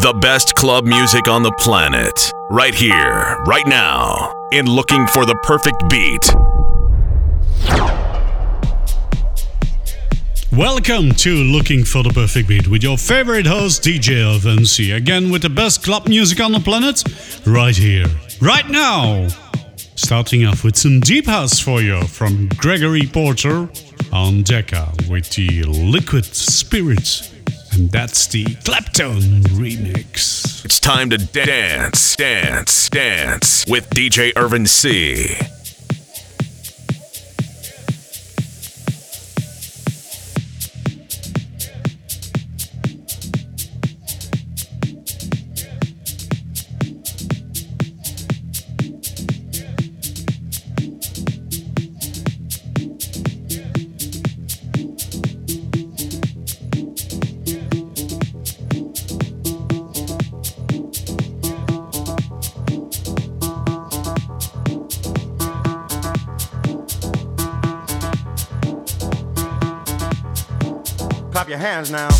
The best club music on the planet. Right here, right now, in Looking for the Perfect Beat. Welcome to Looking for the Perfect Beat with your favorite host, DJ LVMC. Again, with the best club music on the planet, right here, right now. Starting off with some deep house for you from Gregory Porter on Decca with the Liquid Spirit. That's the Claptone remix. It's time to dance, dance, dance with DJ Irvin C. now.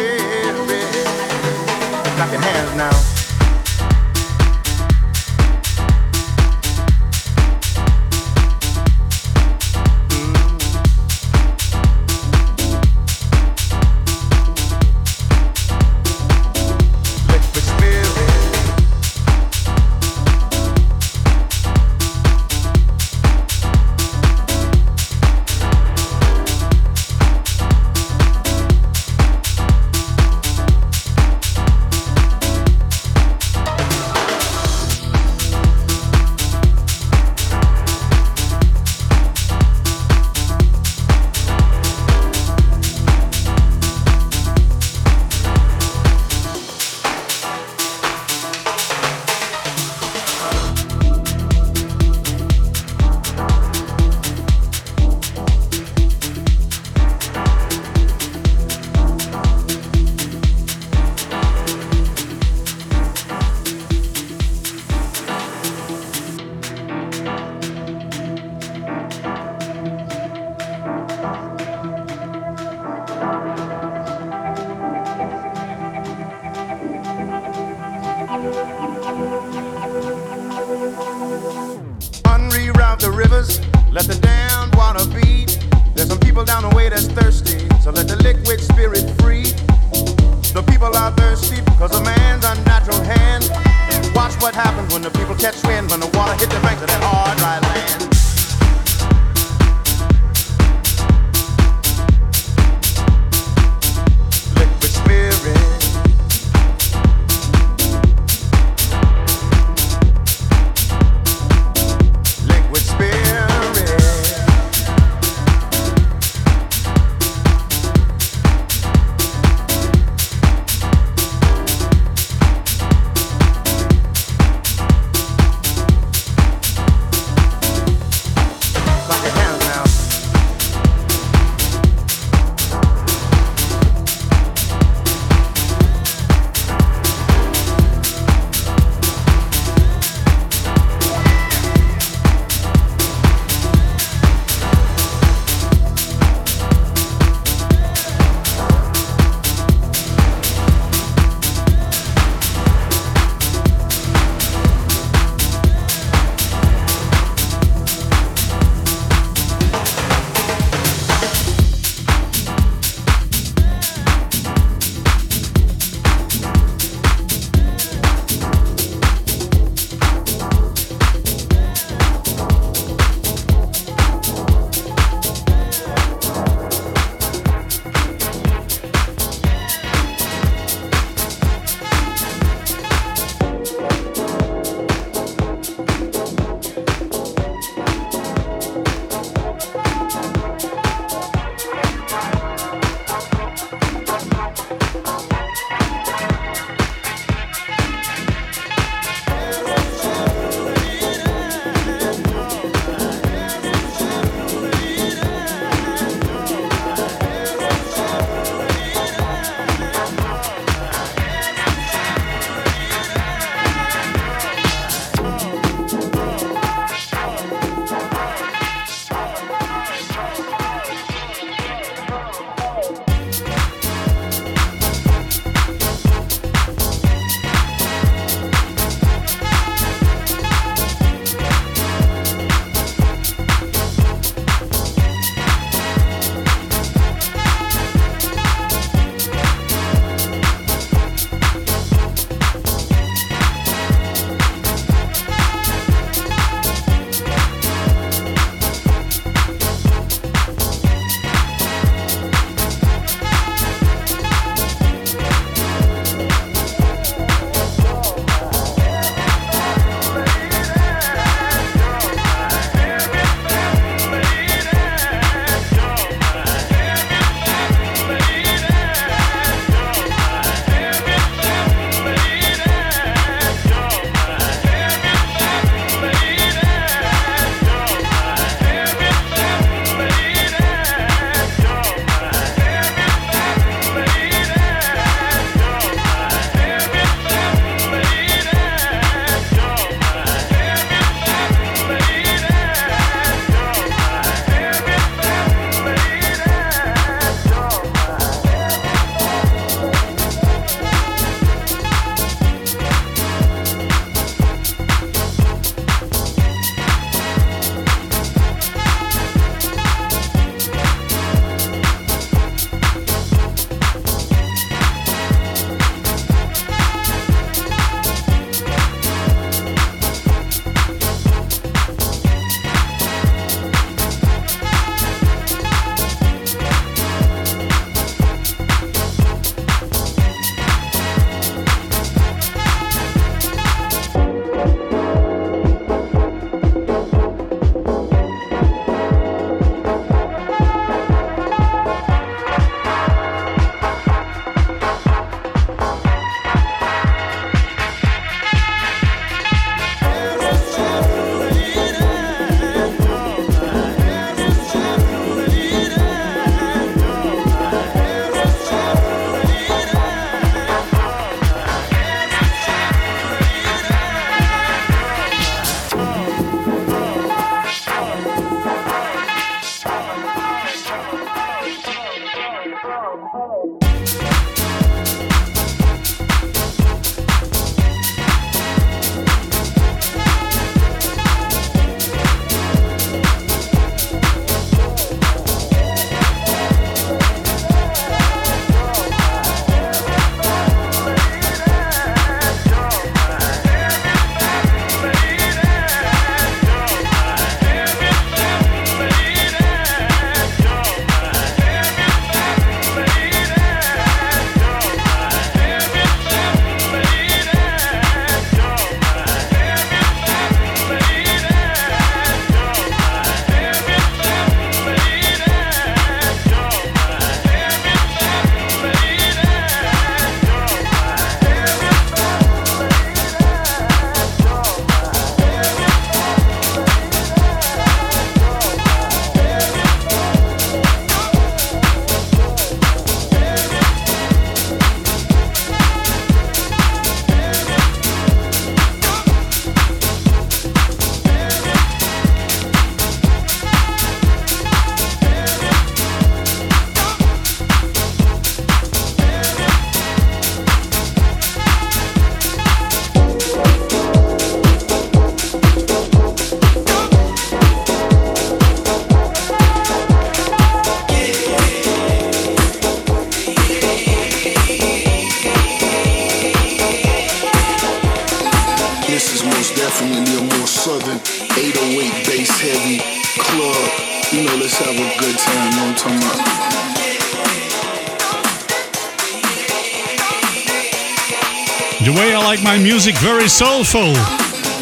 Clap hands now. Soulful.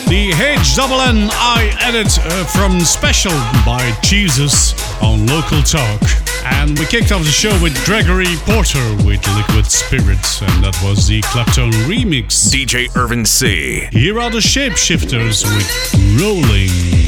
The H double N I edit uh, from Special by Jesus on Local Talk. And we kicked off the show with Gregory Porter with Liquid Spirits, and that was the Claptone remix. DJ Irvin C. Here are the Shapeshifters with Rolling.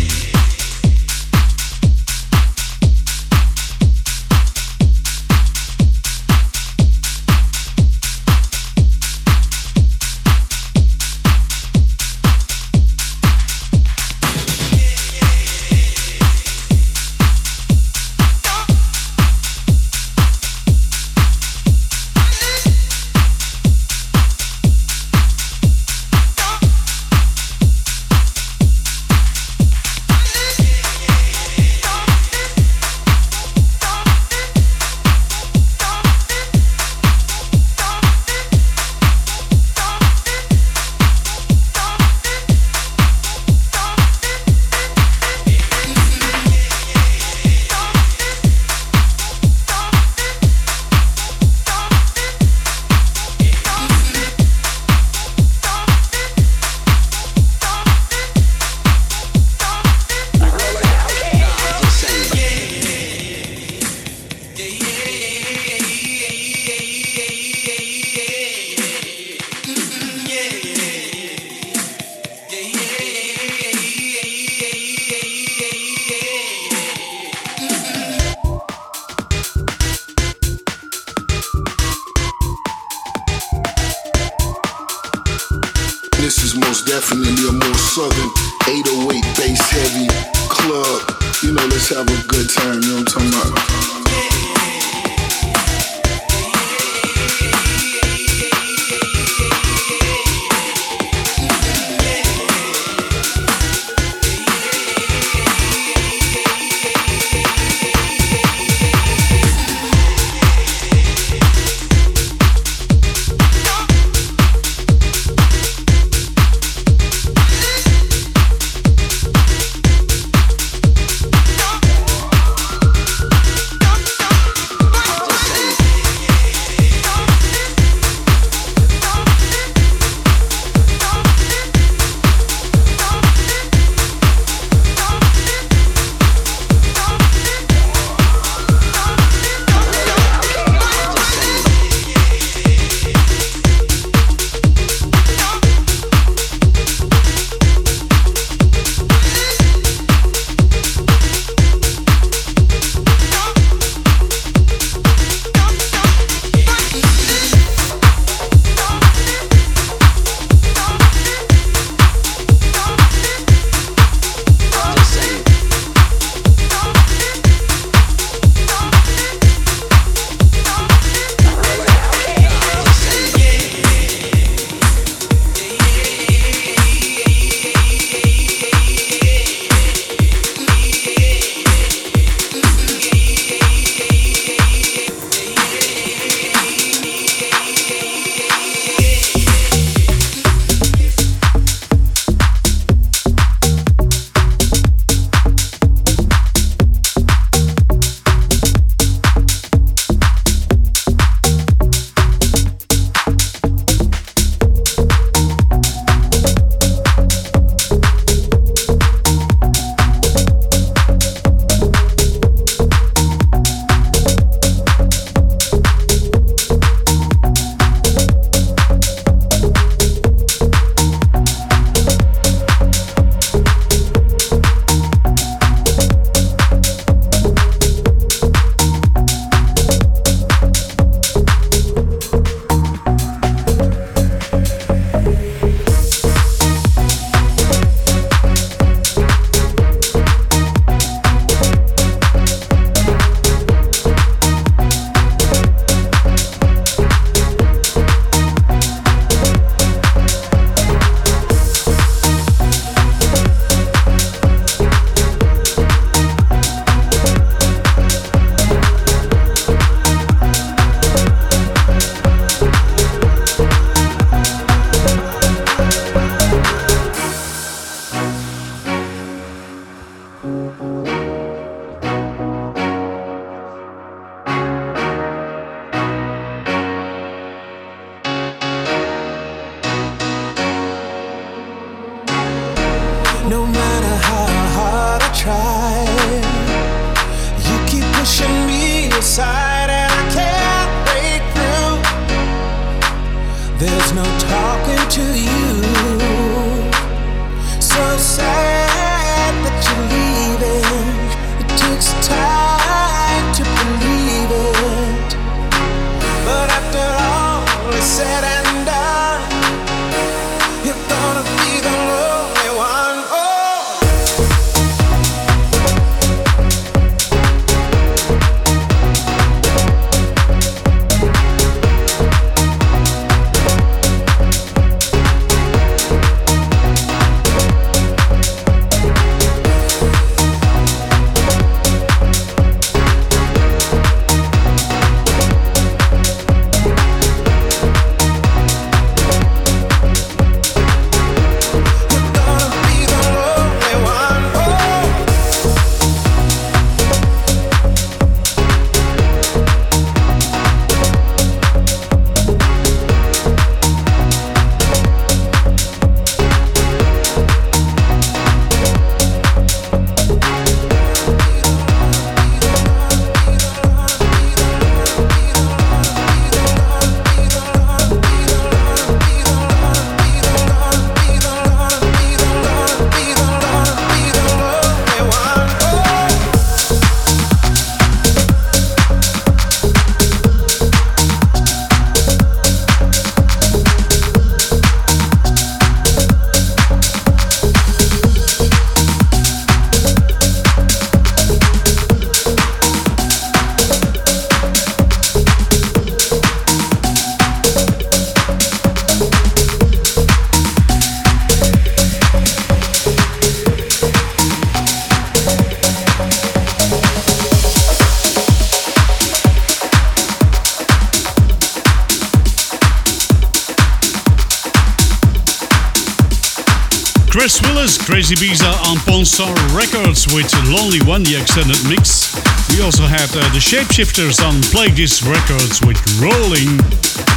Biza on Ponstar Records with Lonely One, the extended mix. We also had uh, the Shapeshifters on Play This Records with Rolling,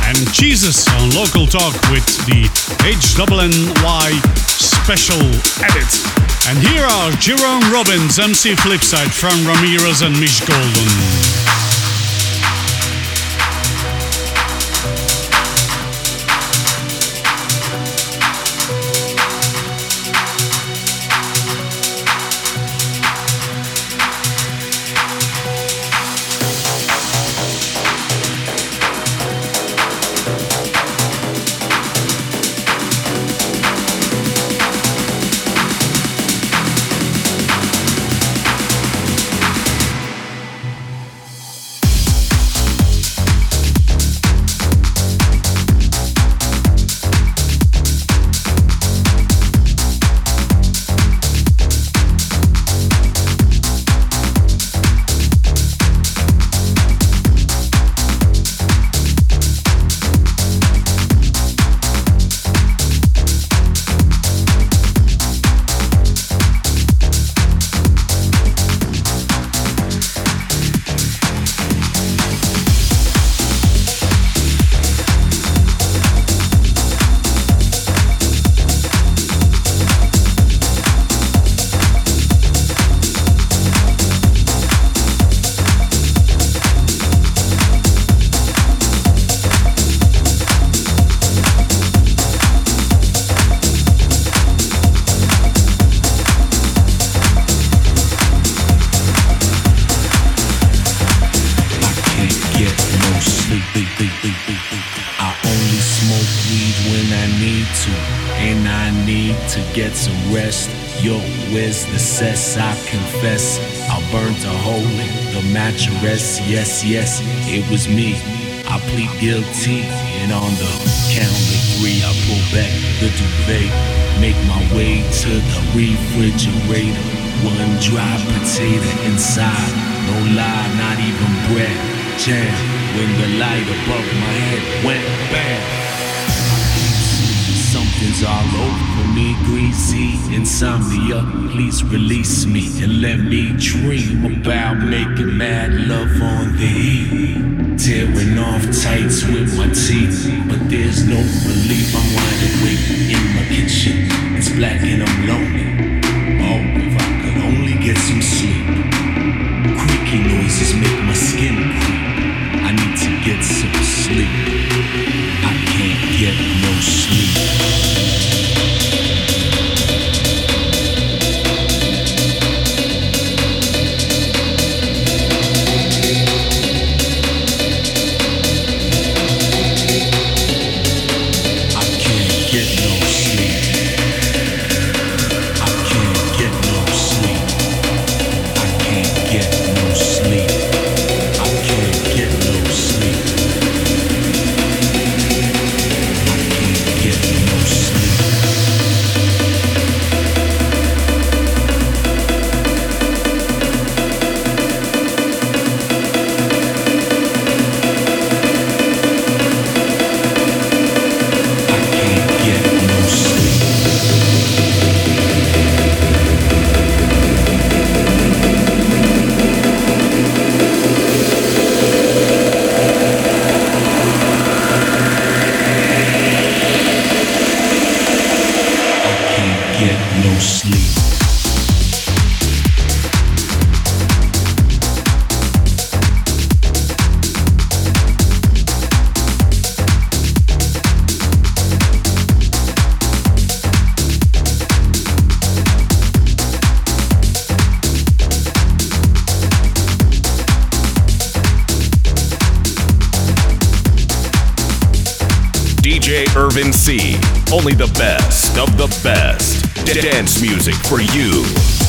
and Jesus on Local Talk with the HNNY Special Edit. And here are Jerome Robbins, MC Flipside, Fran Ramirez, and Mish Golden. Yes, it was me. I plead guilty, and on the count of three, I pull back the duvet, make my way to the refrigerator. One dry potato inside, no lie, not even bread. Jam when the light above my head went bam. Something's all over me, greasy insomnia. Please release me and let me dream about making mad love on the heat. Tearing off tights with my teeth, but there's no relief. I'm wide awake in my kitchen. It's black and I'm lonely. Oh, if I could only get some sleep. Creaky noises make my skin creep. I need to get some sleep. DJ Irvin C. Only the best of the best. Dance music for you.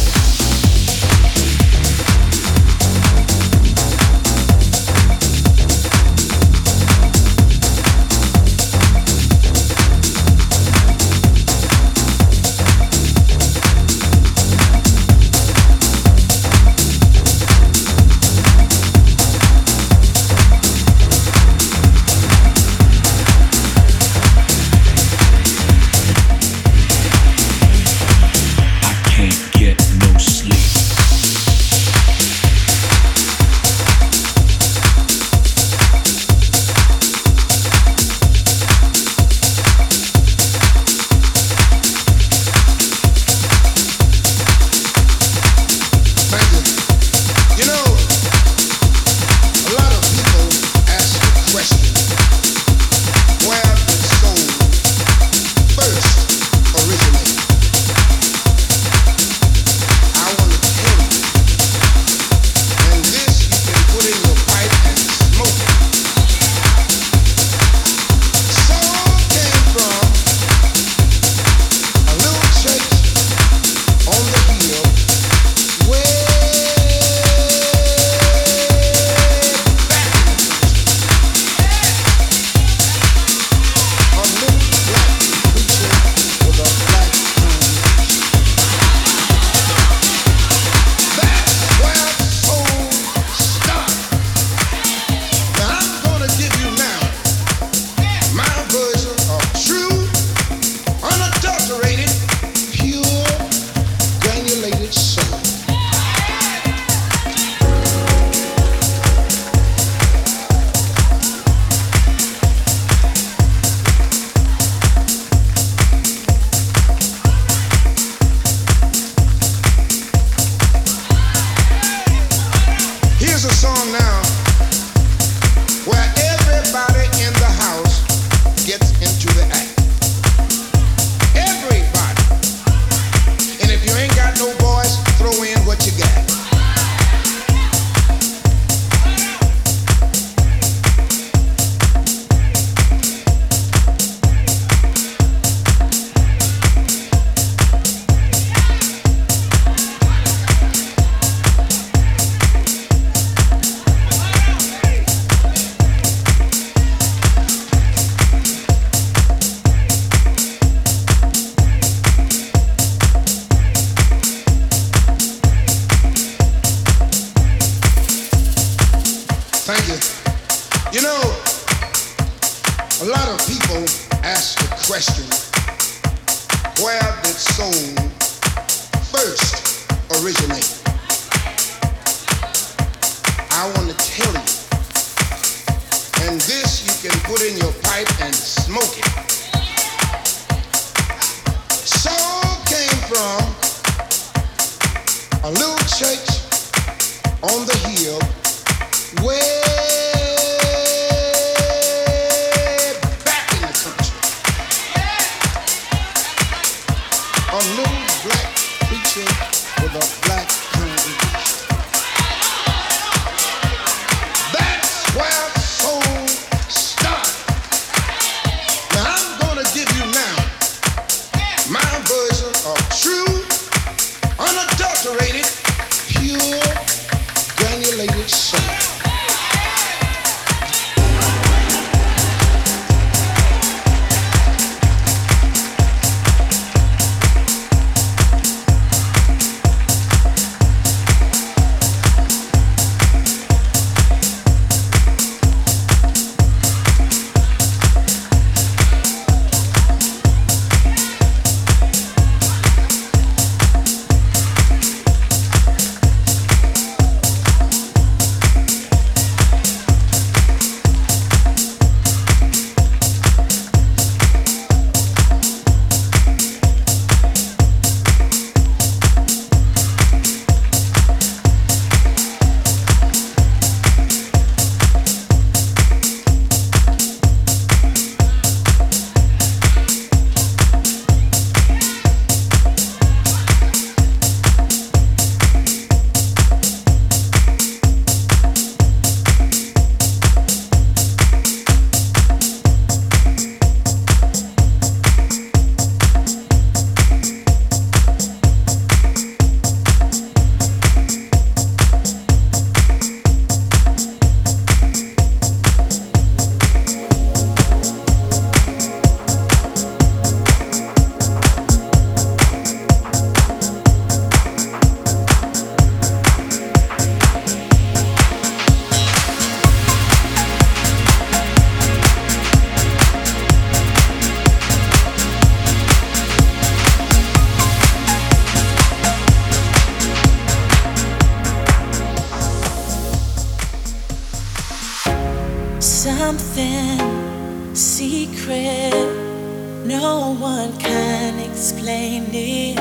No one can explain it.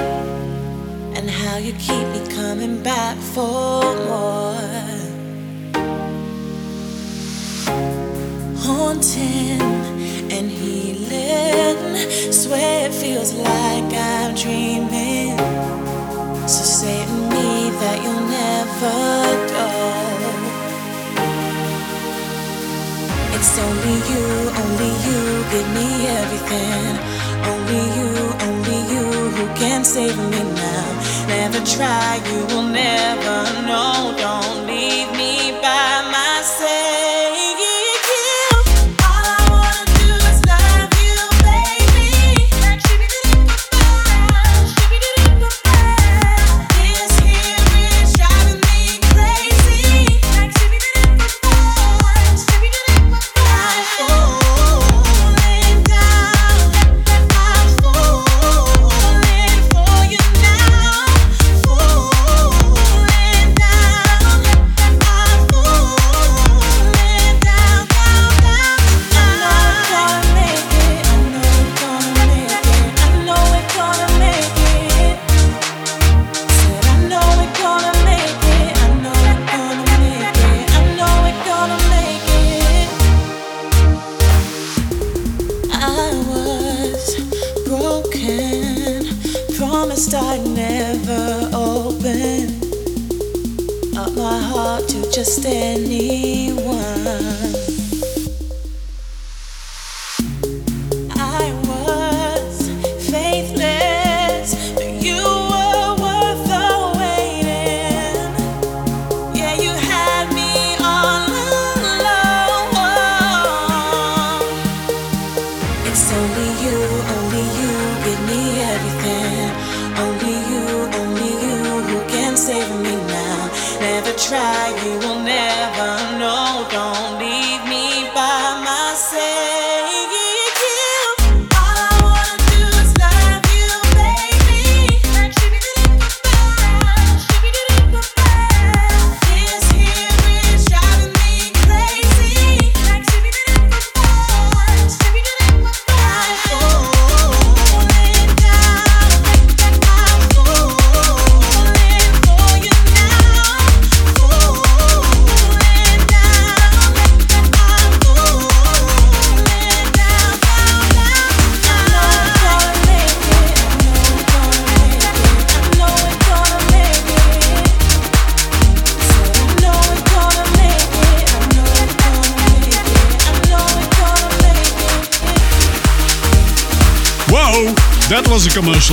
And how you keep me coming back for more. Haunting and healing. Swear it feels like I'm dreaming. So say to me that you'll never go. It's only you, only you give me everything. Only you, only you who can save me now. Never try, you will never know. Don't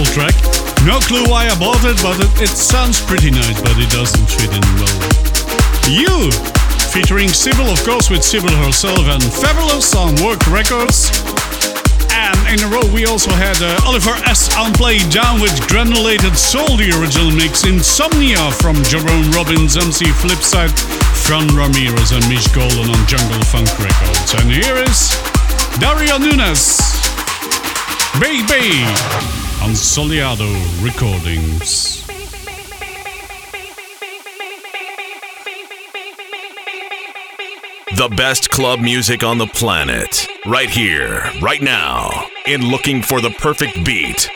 commercial track. No clue why I bought it, but it, it sounds pretty nice, but it doesn't fit in well. You! Featuring Sybil, of course, with Sybil herself and Fabulous on Work Records. And in a row, we also had uh, Oliver S. Unplayed Down with Granulated Soul, the original mix. Insomnia from Jerome Robbins, MC Flipside, Fran Ramirez, and Mish Golden on Jungle Funk Records. And here is Dario Nunez. Baby on Soleado Recordings. The best club music on the planet, right here, right now, in Looking for the Perfect Beat.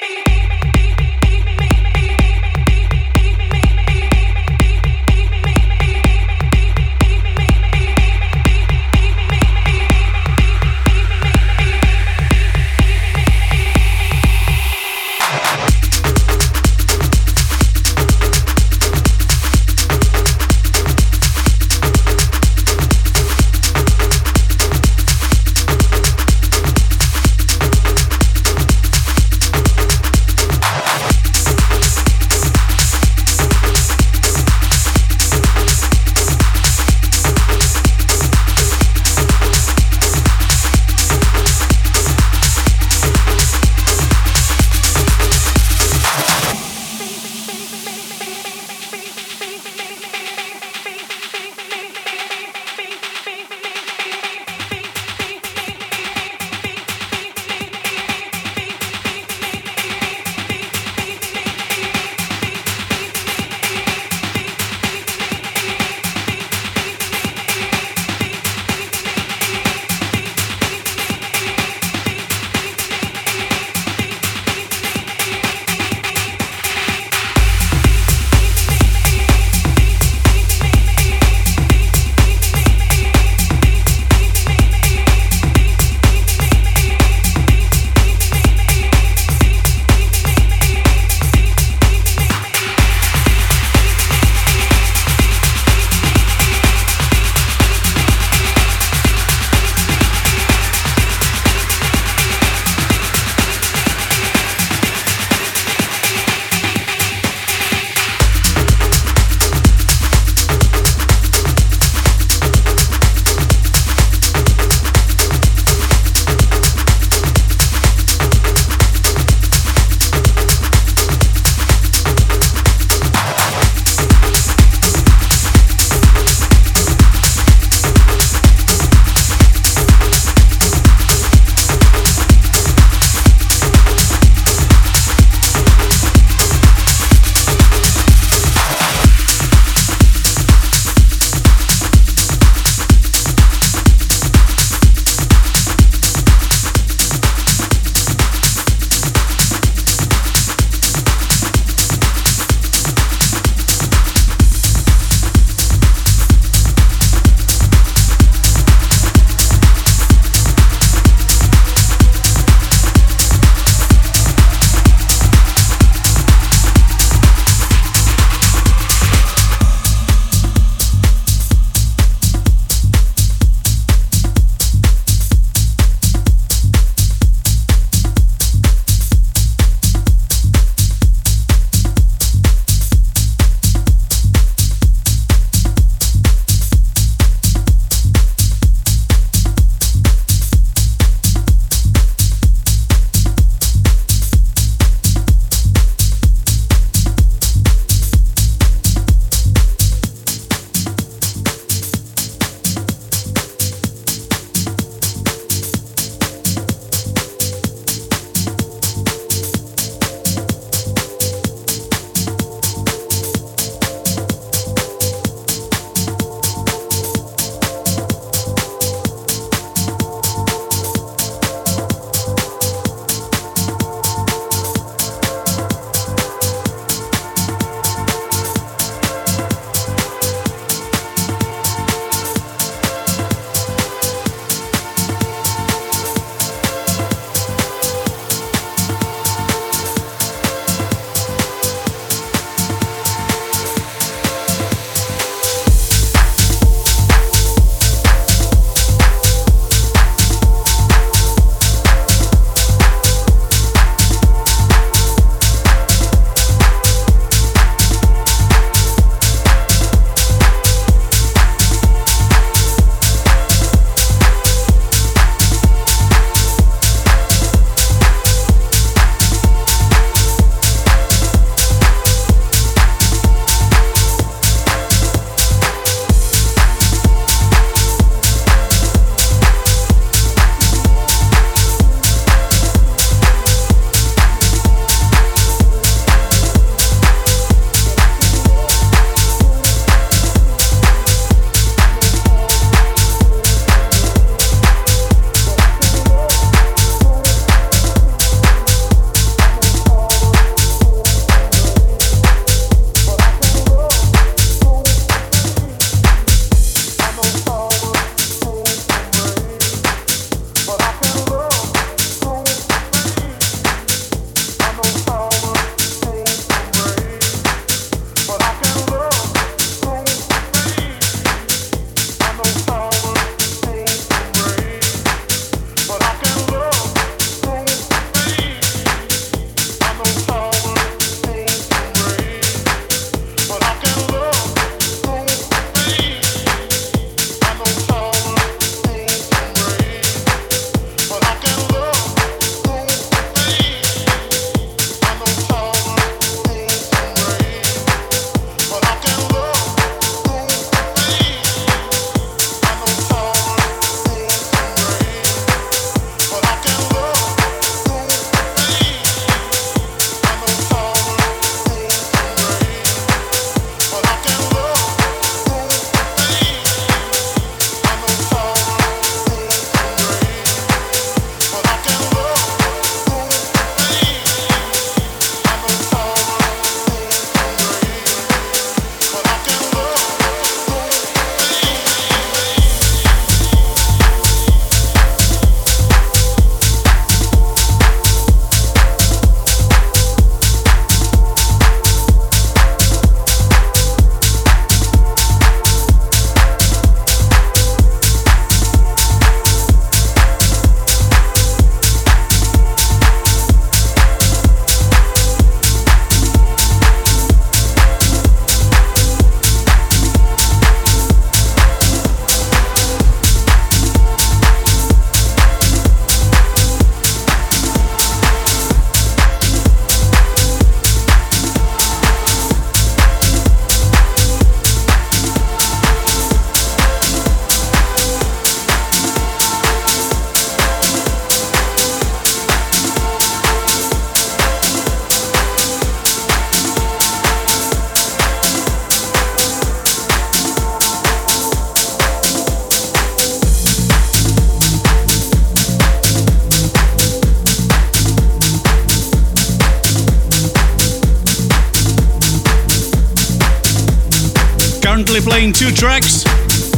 Playing two tracks.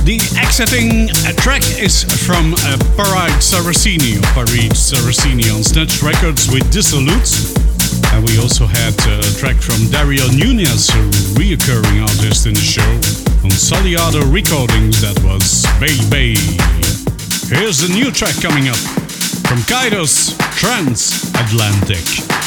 The exiting track is from uh, Paride Saraceni, or Paride Saraceni on Snatch Records with Dissolutes. And we also had a track from Dario Nunez, a reoccurring artist in the show, on Soleado Recordings, that was Baby. Here's a new track coming up from Kaidos Transatlantic.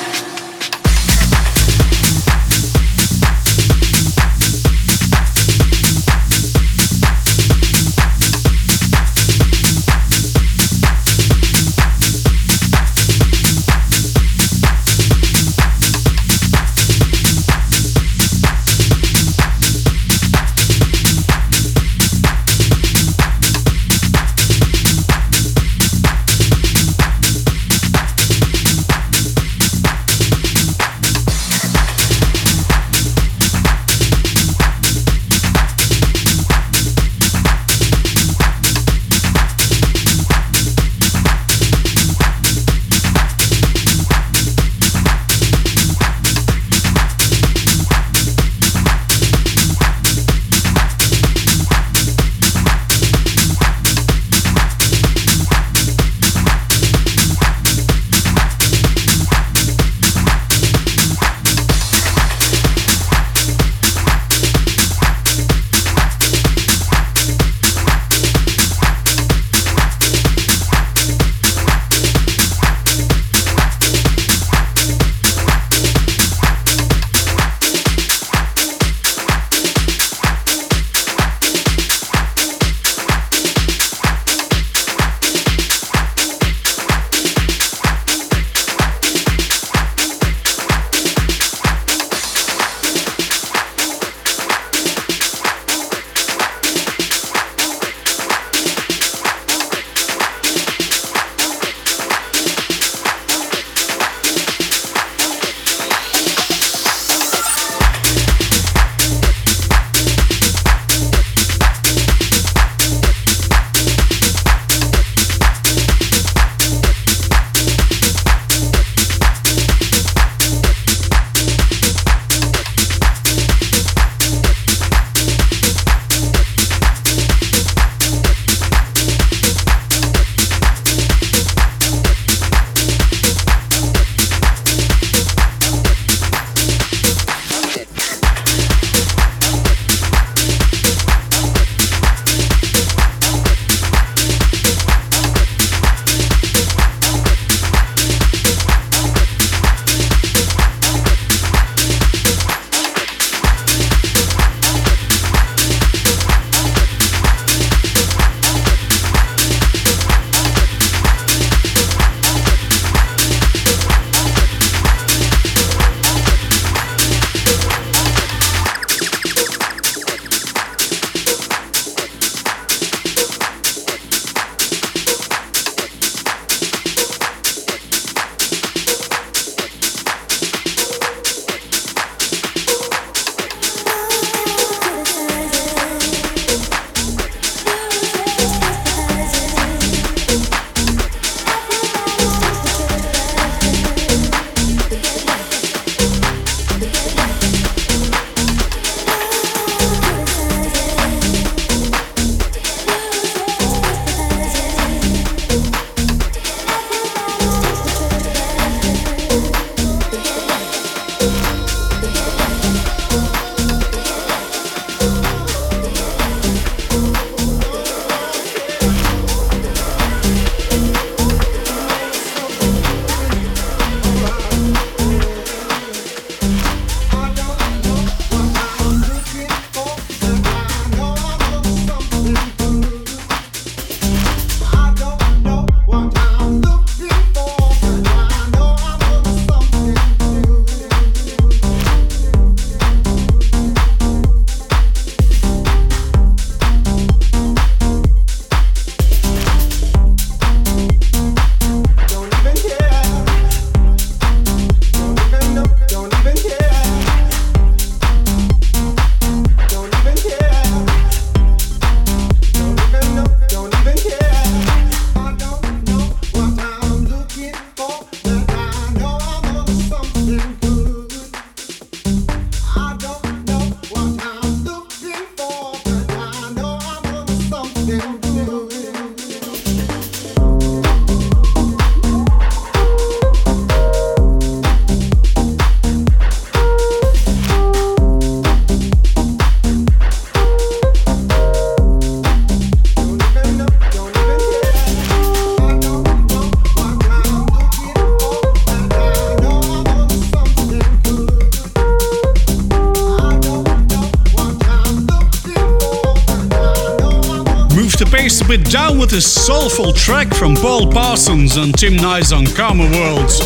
With a soulful track from Paul Parsons and Tim Nice on Karma Worlds,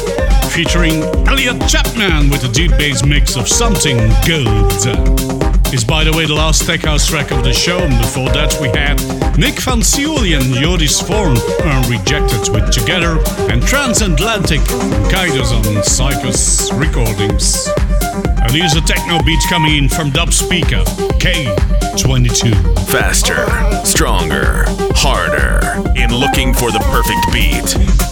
featuring Elliot Chapman with a deep bass mix of Something Good is, by the way, the last Tech House track of the show. And before that, we had Nick Van Cioli and Jodis Forn uh, Rejected with Together and Transatlantic Kaidos on Psychos Recordings. And here's a techno beat coming in from Dubspeeka K22. Faster, stronger, harder, in looking for the perfect beat.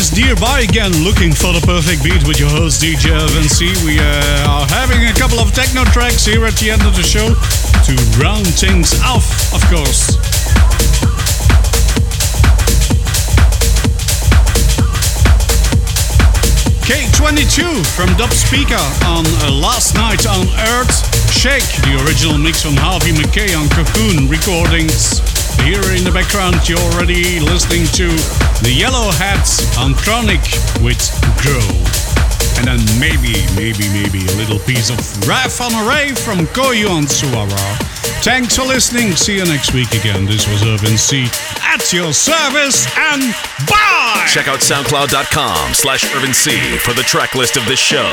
Is nearby again, looking for the perfect beat with your host DJ Irvin C. We uh, are having a couple of techno tracks here at the end of the show to round things off, of course. K22 from Dubspeeka on uh, Last Night on Earth. Shake, the original mix from Harvey McKay on Cocoon Recordings. Here in the background, you're already listening to the Yellowheads on Chronic with Grow. And then maybe, maybe, maybe a little piece of Raf on a Ray from Coyu on Suara. Thanks for listening. See you next week again. This was Irvin C at your service and bye! Check out soundcloud.com slash Irvin C for the track list of this show.